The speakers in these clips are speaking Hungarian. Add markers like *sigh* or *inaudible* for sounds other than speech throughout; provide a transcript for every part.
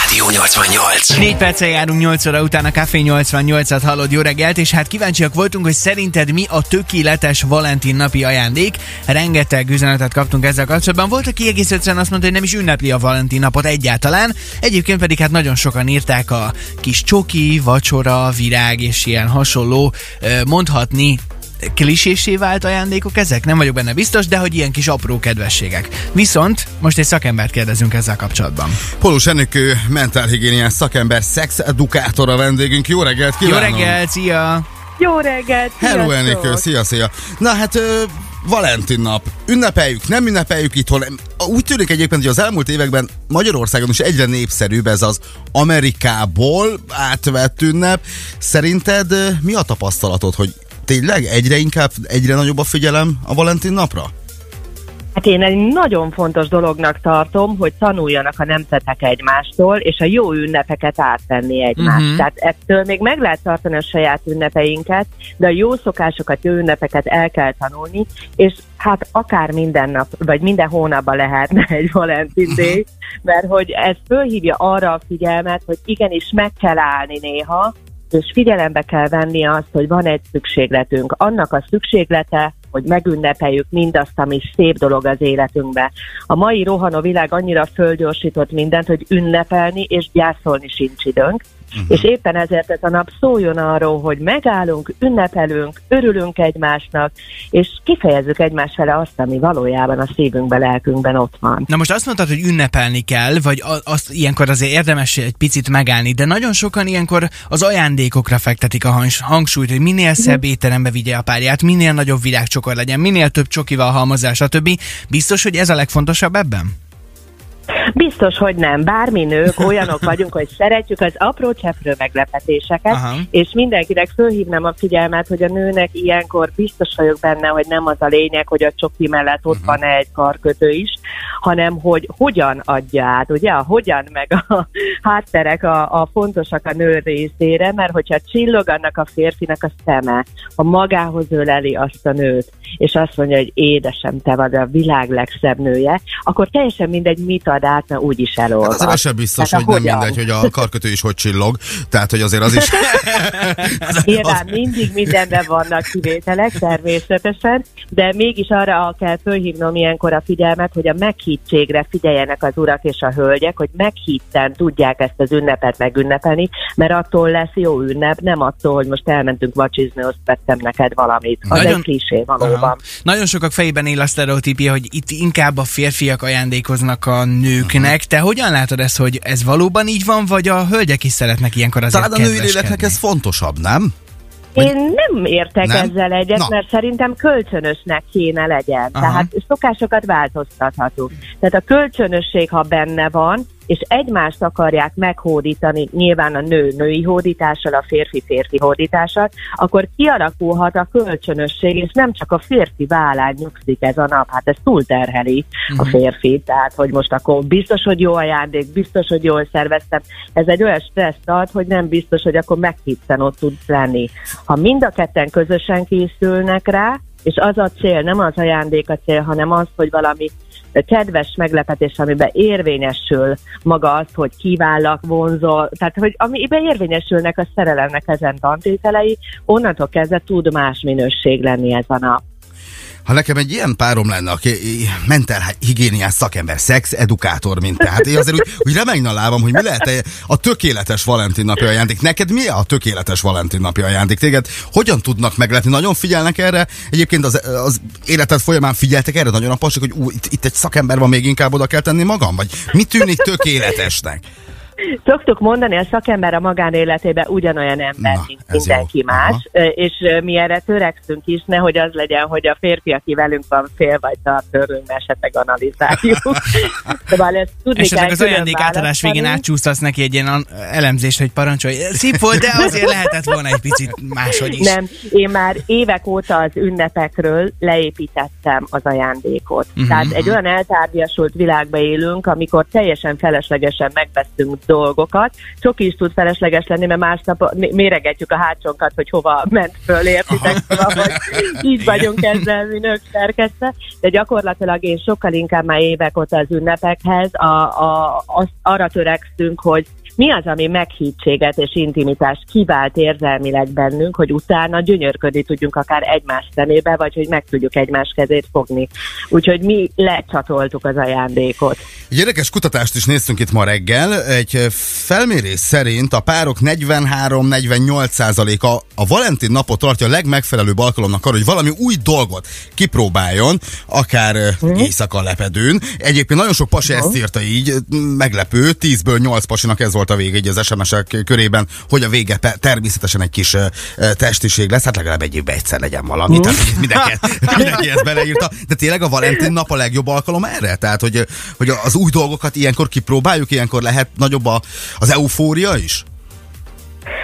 Rádió 88. 4 perccel járunk 8 óra után a Café 88-at hallod, jó reggelt, és hát kíváncsiak voltunk, hogy szerinted mi a tökéletes Valentin napi ajándék. Rengeteg üzenetet kaptunk ezzel kapcsolatban. Volt, aki egész egyszerűen azt mondta, hogy nem is ünnepli a Valentin napot egyáltalán. Egyébként pedig hát nagyon sokan írták a kis csoki, vacsora, virág és ilyen hasonló mondhatni klisésé vált ajándékok ezek? Nem vagyok benne biztos, de hogy ilyen kis apró kedvességek. Viszont most egy szakembert kérdezünk ezzel kapcsolatban. Polus Enikő, mentálhigiéniás szakember, szexedukátor a vendégünk. Jó reggelt Jó kívánunk! reggelt, szia! Jó reggelt! Hello! Enikő, szia, szia! Na hát, Valentin nap. Ünnepeljük, nem ünnepeljük itthon. Úgy tűnik egyébként, hogy az elmúlt években Magyarországon is egyre népszerűbb ez az Amerikából átvett ünnep. Szerinted mi a tapasztalatod, hogy tényleg egyre inkább, egyre nagyobb a figyelem a Valentin napra? Hát én egy nagyon fontos dolognak tartom, hogy tanuljanak a nemzetek egymástól, és a jó ünnepeket átvenni egymást. Mhm. Uh-huh. Tehát ettől még meg lehet tartani a saját ünnepeinket, de a jó szokásokat, jó ünnepeket el kell tanulni, és hát akár minden nap, vagy minden hónapban lehetne *laughs* egy Valentin Day, mert hogy ez fölhívja arra a figyelmet, hogy igenis meg kell állni néha, és figyelembe kell venni azt, hogy van egy szükségletünk. Annak a szükséglete, hogy megünnepeljük mindazt, ami szép dolog az életünkbe. A mai rohanó világ annyira földgyorsított mindent, hogy ünnepelni és gyászolni sincs időnk. Uh-huh. És éppen ezért ez a nap szóljon arról, hogy megállunk, ünnepelünk, örülünk egymásnak, és kifejezzük egymás fele azt, ami valójában a szívünkben, lelkünkben ott van. Na most azt mondtad, hogy ünnepelni kell, vagy azt ilyenkor azért érdemes egy picit megállni, de nagyon sokan ilyenkor az ajándékokra fektetik a hangs- hangsúlyt, hogy minél szebb étterembe vigye a párját, minél nagyobb virágcsokor legyen, minél több csokival halmozás, stb. Biztos, hogy ez a legfontosabb ebben? Biztos, hogy nem. Bármi nők olyanok *laughs* vagyunk, hogy szeretjük az apró cseprő meglepetéseket, Aha. És mindenkinek fölhívnám a figyelmet, hogy a nőnek ilyenkor biztos vagyok benne, hogy nem az a lényeg, hogy a csoki mellett ott Mhm. van egy karkötő is, hanem hogy hogyan adja át, ugye? A hogyan meg a *laughs* hátterek a, a fontosak a nő részére, mert hogyha csillog annak a férfinak a szeme, ha magához öleli azt a nőt, és azt mondja, hogy édesem, te vagy a világ legszebb nője, akkor teljesen mindegy, mit ad át, mert úgyis Hát elolvad. azért az sem biztos, Tehát hogy nem hogyan. mindegy, hogy a karkötő is hogy csillog. Tehát, hogy azért az is... *laughs* Nyilván mindig mindenben vannak kivételek, természetesen, de mégis arra kell fölhívnom ilyenkor a figyelmet, hogy a meghittségre figyeljenek az urak és a hölgyek, hogy meghitten tudják ezt az ünnepet megünnepelni, mert attól lesz jó ünnep, nem attól, hogy most elmentünk vacsizni, azt vettem neked valamit. Az Nagyon- egy klisé valóban. Aha. Nagyon sokak fejében él a sztereotípia, hogy itt inkább a férfiak ajándékoznak a nőknek. Te hogyan látod ezt, hogy ez valóban így van, vagy a hölgyek is szeretnek ilyenkor azért Talán a női léleknek ez fontosabb, nem? Én nem értek Nem? ezzel egyet, Na. Mert szerintem kölcsönösnek kéne legyen. Aha. Aha. Tehát szokásokat változtathatunk. Tehát a kölcsönösség, ha benne van, és egymást akarják meghódítani, nyilván a nő női hódítással, a férfi férfi hódítással, akkor kialakulhat a kölcsönösség, és nem csak a férfi vállán nyugszik ez a nap, hát ez túlterheli uh-huh. a férfi, tehát hogy most akkor biztos, hogy jó ajándék, biztos, hogy jól szerveztem, ez egy olyan stresszt ad, hogy nem biztos, hogy akkor meghitten ott tudsz lenni. Ha mind a ketten közösen készülnek rá, és az a cél, nem az ajándék a cél, hanem az, hogy valami kedves meglepetés, amiben érvényesül maga az, hogy kivállak, vonzol, tehát hogy amiben érvényesülnek a szerelemnek ezen tantételei, onnantól kezdve tud más minőség lenni ez a. Ha nekem egy ilyen párom lenne, aki mentál higiéniás szakember, szex edukátor, mint te, hát én azért úgy, úgy remegne a lábam, hogy mi lehet a tökéletes Valentin napi ajándék. Neked mi a tökéletes Valentin napi ajándék? Téged hogyan tudnak meglepni? Nagyon figyelnek erre? Egyébként az, az életed folyamán figyeltek erre nagyon a pasik, hogy ú, itt, itt egy szakember van, még inkább oda kell tenni magam? Vagy mi tűnik tökéletesnek? Szoktuk mondani, a szakember a magánéletében ugyanolyan ember, Na, mint mindenki jó. más, és mi erre törekszünk is, nehogy az legyen, hogy a férfi, aki velünk van, fél vagy tart örülünk, esetleg analizáljuk. *laughs* szóval ezt tudni Esetleg kell az ajándék átadás végén választani. átcsúsztatsz neki egy ilyen elemzést, hogy parancsolj. Szép volt, de azért lehetett volna egy picit máshogy is. Nem, én már évek óta az ünnepekről leépítettem az ajándékot. Mhm. Uh-huh. Tehát egy olyan eltárgyasult világba élünk, amikor teljesen feleslegesen megveszünk dolgokat. Csoki is tud felesleges lenni, mert másnap méregetjük a hátsónkat, hogy hova ment föl, értitek? *laughs* Szóval, hogy így vagyunk ezzel mi nők szerkesztve, de gyakorlatilag én sokkal inkább már évek óta az ünnepekhez a, a, az, arra törekszünk, hogy mi az, ami meghítséget és intimitást kivált érzelmileg bennünk, hogy utána gyönyörködni tudjunk akár egymás szemébe, vagy hogy meg tudjuk egymás kezét fogni. Úgyhogy mi lecsatoltuk az ajándékot. Egy érdekes kutatást is néztünk itt ma reggel. Egy felmérés szerint a párok 43-48%-a a Valentin napot tartja a legmegfelelőbb alkalomnak arra, hogy valami új dolgot kipróbáljon, akár mm. éjszaka lepedőn. Egyébként nagyon sok pasi ezt írta így, meglepő, 10-ből 8 pasinak ez volt a vége így az SMS-ek körében, hogy a vége természetesen egy kis testiség lesz, hát legalább egy évben egyszer legyen valami. Mm. Tehát mindenki, mindenki ezt beleírta. De tényleg a Valentin nap a legjobb alkalom erre? Tehát, hogy, hogy az új dolgokat ilyenkor kipróbáljuk, ilyenkor lehet nagyobb a, az eufória is?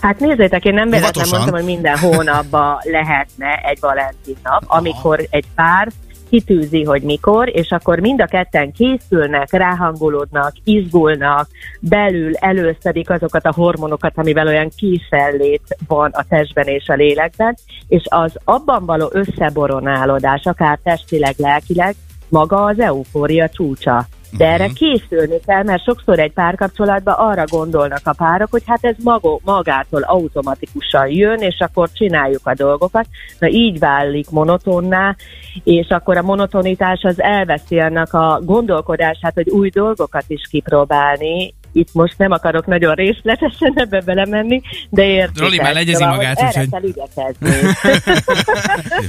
Hát nézzétek, én nem véletlenül mondtam, hogy minden hónapban lehetne egy Valentin nap, amikor egy pár kitűzi, hogy mikor, és akkor mind a ketten készülnek, ráhangolódnak, izgulnak, belül előszedik azokat a hormonokat, amivel olyan késellét van a testben és a lélekben, és az abban való összeboronálódás, akár testileg, lelkileg, maga az eufória csúcsa. De erre mhm. készülni kell, mert sokszor egy párkapcsolatban arra gondolnak a párok, hogy hát ez maga, magától automatikusan jön, és akkor csináljuk a dolgokat. Na így válik monotonná, és akkor a monotonitás az elveszi annak a gondolkodását, hogy új dolgokat is kipróbálni, itt most nem akarok nagyon részletesen ebbe belemenni, de értitek. Roli már legyezi szóval, magát, úgyhogy... kell igyekezni.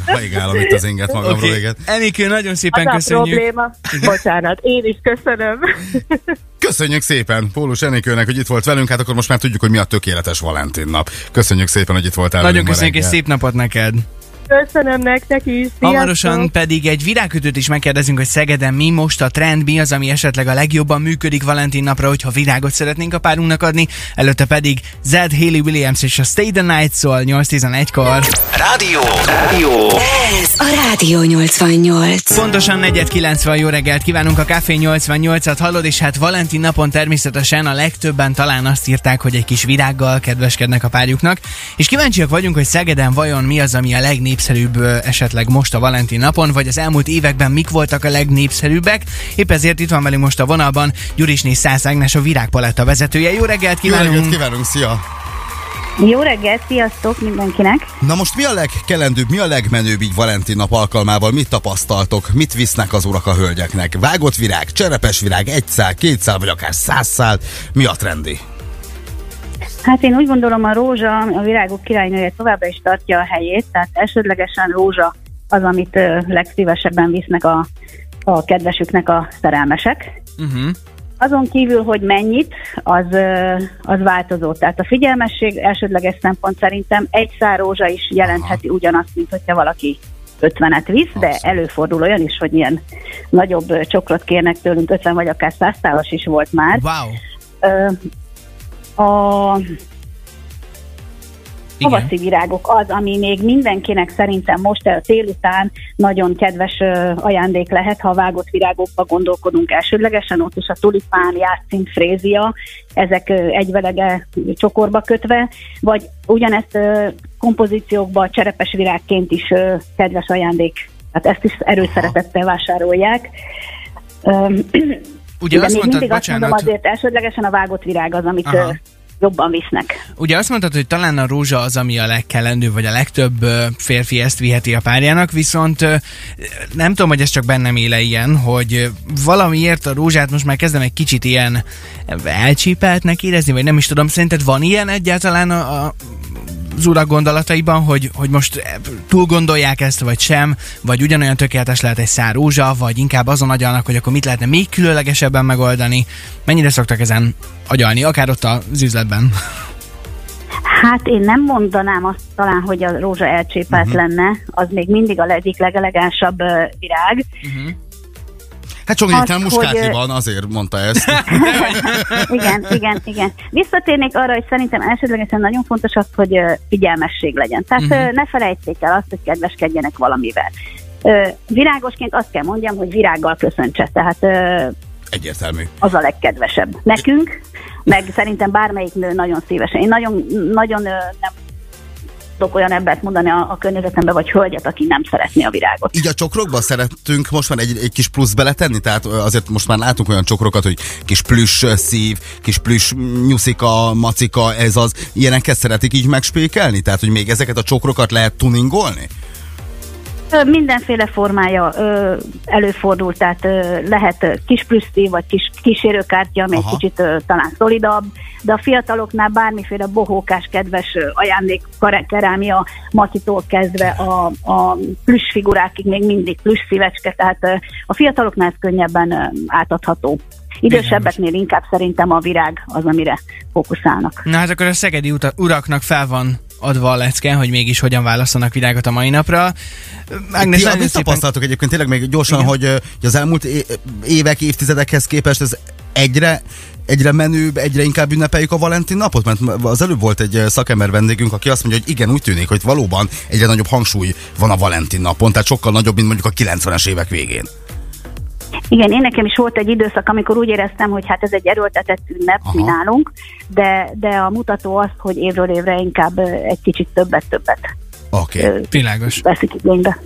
Haigálom itt az inget magamról, okay. igen. Enikő, nagyon szépen az köszönjük. a probléma. Bocsánat, én is köszönöm. *laughs* Köszönjük szépen Pólus Enikőnek, hogy itt volt velünk, hát akkor most már tudjuk, hogy mi a tökéletes Valentin nap. Köszönjük szépen, hogy itt voltál Nagyon köszönjük, és szép napot neked! Köszönöm nektek is. Sziasztok. Hamarosan pedig egy virágkötőt is megkérdezünk, hogy Szegeden mi most a trend, mi az, ami esetleg a legjobban működik Valentin napra, hogyha virágot szeretnénk a párunknak adni. Előtte pedig Zed, Haley Williams és a Stay the Night szól 8.11-kor. Rádió! Rádió! Ez a Rádió 88. Pontosan 4.90 jó reggelt kívánunk a Café 88-at hallod, és hát Valentin napon természetesen a legtöbben talán azt írták, hogy egy kis virággal kedveskednek a párjuknak, és kíváncsiak vagyunk, hogy Szegeden vajon mi az, ami a legnépszerűbb legnépszerűbb esetleg most a Valentin napon, vagy az elmúlt években mik voltak a legnépszerűbbek. Épp ezért itt van velünk most a vonalban Gyurisné Szász Ágnes, a Virágpaletta vezetője. Jó reggelt kívánunk! Jó reggelt kívánunk, szia! Jó reggelt, sziasztok mindenkinek! Na most mi a legkelendőbb, mi a legmenőbb így Valentin nap alkalmával? Mit tapasztaltok? Mit visznek az urak a hölgyeknek? Vágott virág, cserepes virág, egy szál, két szál, vagy akár száz szál? Mi a trendi? Hát én úgy gondolom, a rózsa, a virágok királynője továbbra is tartja a helyét, tehát elsődlegesen rózsa az, amit legszívesebben visznek a, a kedvesüknek a szerelmesek. Uh-huh. Azon kívül, hogy mennyit, az, az változó. Tehát a figyelmesség elsődleges szempont szerintem egy szár rózsa is jelentheti Aha. ugyanazt, mint hogyha valaki 50-et visz, de előfordul olyan is, hogy ilyen nagyobb csokrot kérnek tőlünk, 50 vagy akár 100 is volt már. Wow. A havaszi virágok az, ami még mindenkinek szerintem most a tél után nagyon kedves ajándék lehet, ha a vágott virágokba gondolkodunk elsődlegesen, ott is a tulipán, játszint, frézia, ezek egyvelege csokorba kötve, vagy ugyanezt kompozíciókba cserepes virágként is kedves ajándék, tehát ezt is erőszeretettel vásárolják. Ugye De azt még mondtad, mindig bocsánat. azt mondom, azért elsődlegesen a vágott virág az, amit Aha jobban visznek. Ugye azt mondtad, hogy talán a rózsa az, ami a legkelendő, vagy a legtöbb férfi ezt viheti a párjának, viszont nem tudom, hogy ez csak bennem éle ilyen, hogy valamiért a rózsát most már kezdem egy kicsit ilyen elcsípeltnek érezni, vagy nem is tudom, szerinted van ilyen egyáltalán a, a az urak gondolataiban, hogy, hogy most túl gondolják ezt, vagy sem, vagy ugyanolyan tökéletes lehet egy szár rózsa, vagy inkább azon agyalnak, hogy akkor mit lehetne még különlegesebben megoldani. Mennyire szoktak ezen agyalni, akár ott az üzletben? Hát én nem mondanám azt talán, hogy a rózsa elcsépelt uh-huh. lenne, az még mindig a egyik legelegánsabb uh, virág. Uh-huh. Hát sok nyilván muskáti van, azért mondta ezt. *laughs* igen, igen, igen. Visszatérnék arra, hogy szerintem elsődlegesen nagyon fontos az, hogy figyelmesség legyen. Tehát uh-huh. ne felejtsék el azt, hogy kedveskedjenek valamivel. Virágosként azt kell mondjam, hogy virággal köszöntse. Tehát Egyértelmű. Az a legkedvesebb. Nekünk meg szerintem bármelyik nő nagyon szívesen. Én nagyon, nagyon nem tudok olyan embert mondani a, a környezetembe, vagy hölgyet, aki nem szeretné a virágot. Így a csokrokba szerettünk most már egy, egy kis plusz beletenni, tehát azért most már látunk olyan csokrokat, hogy kis plüss szív, kis plüss nyuszika, macika, ez az, ilyeneket szeretik így megspékelni? Tehát, hogy még ezeket a csokrokat lehet tuningolni? Mindenféle formája ö, előfordul, tehát ö, lehet kis plüsszé, vagy kis kísérőkártya, ami egy Aha. kicsit ö, talán szolidabb, de a fiataloknál bármiféle bohókás, kedves ajándék, kerámia, macitól kezdve a, a plüss figurákig még mindig plüss szívecske, tehát ö, a fiataloknál ez könnyebben ö, átadható. Idősebbeknél inkább szerintem a virág az, amire fókuszálnak. Na hát akkor a szegedi uta- uraknak fel van adva a lecke, hogy mégis hogyan választanak virágot a mai napra. Ágnes, Ti nagyon mit szépen... tapasztaltok egyébként tényleg még gyorsan, Igen. hogy, hogy az elmúlt évek, évtizedekhez képest ez egyre egyre menőbb, egyre inkább ünnepeljük a Valentin napot? Mert az előbb volt egy szakember vendégünk, aki azt mondja, hogy igen, úgy tűnik, hogy valóban egyre nagyobb hangsúly van a Valentin napon, tehát sokkal nagyobb, mint mondjuk a 90-es évek végén. Igen, én nekem is volt egy időszak, amikor úgy éreztem, hogy hát ez egy erőltetett ünnep, Aha. mi nálunk, de, de a mutató az, hogy évről évre inkább egy kicsit többet-többet Oké. ö, Világos. veszik igénybe.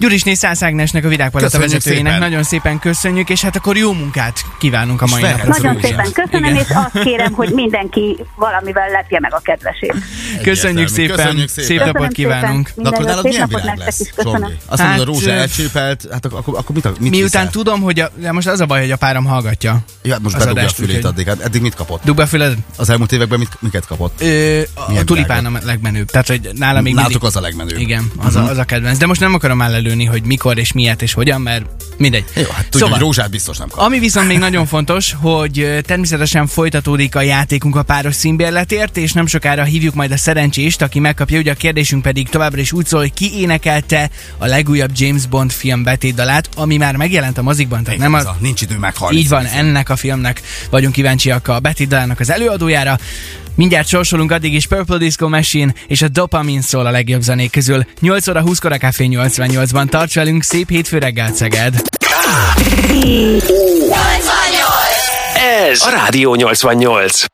Gyurisné Szász Ágnesnek, a Virágpalota vezetőjének szépen. nagyon szépen köszönjük, és hát akkor jó munkát kívánunk a mai napra. Nagyon szépen köszönöm, Igen. és azt kérem, hogy mindenki valamivel lepje meg a kedvesét. Köszönjük szépen, Köszönjük szépen. szép napot kívánunk. De akkor nálad milyen nektek lesz? Azt mondod, a Hát, rózsa elcsépelt, hát ak- akkor, akkor mit, mit Miután viszel? tudom, hogy a, de most az a baj, hogy a párom hallgatja. Ja, most az bedugja a fülét addig. Hát eddig mit kapott? Dugd be a füled? Az elmúlt években mit, miket kapott? Ö, a, tulipán a legmenőbb. Tehát, hogy nálam még Nálatok az a legmenőbb. Igen, az, a, az a kedvenc. De most nem akarom előni, hogy mikor és miért és hogyan, mert mindegy. Jó, hát tudjuk, Szóval- hogy rózsát biztos nem kap. Ami viszont még nagyon fontos, hogy természetesen folytatódik a játékunk a páros színbérletért, és nem sokára hívjuk majd a szerencsést, aki megkapja. Ugye a kérdésünk pedig továbbra is úgy szól, hogy ki énekelte a legújabb James Bond film betétdalát, ami már megjelent a mozikban, tehát nem az, a, nincs idő meghalni. így van, ennek a filmnek vagyunk kíváncsiak a betétdalának az előadójára. Mindjárt sorsolunk addig is Purple Disco Machine és a Dopamine szól a legjobb zenék közül. 8 óra 20-kor a Café 88-ban. Tarts velünk, szép hétfő reggelt, Szeged! Ez a Rádió 88.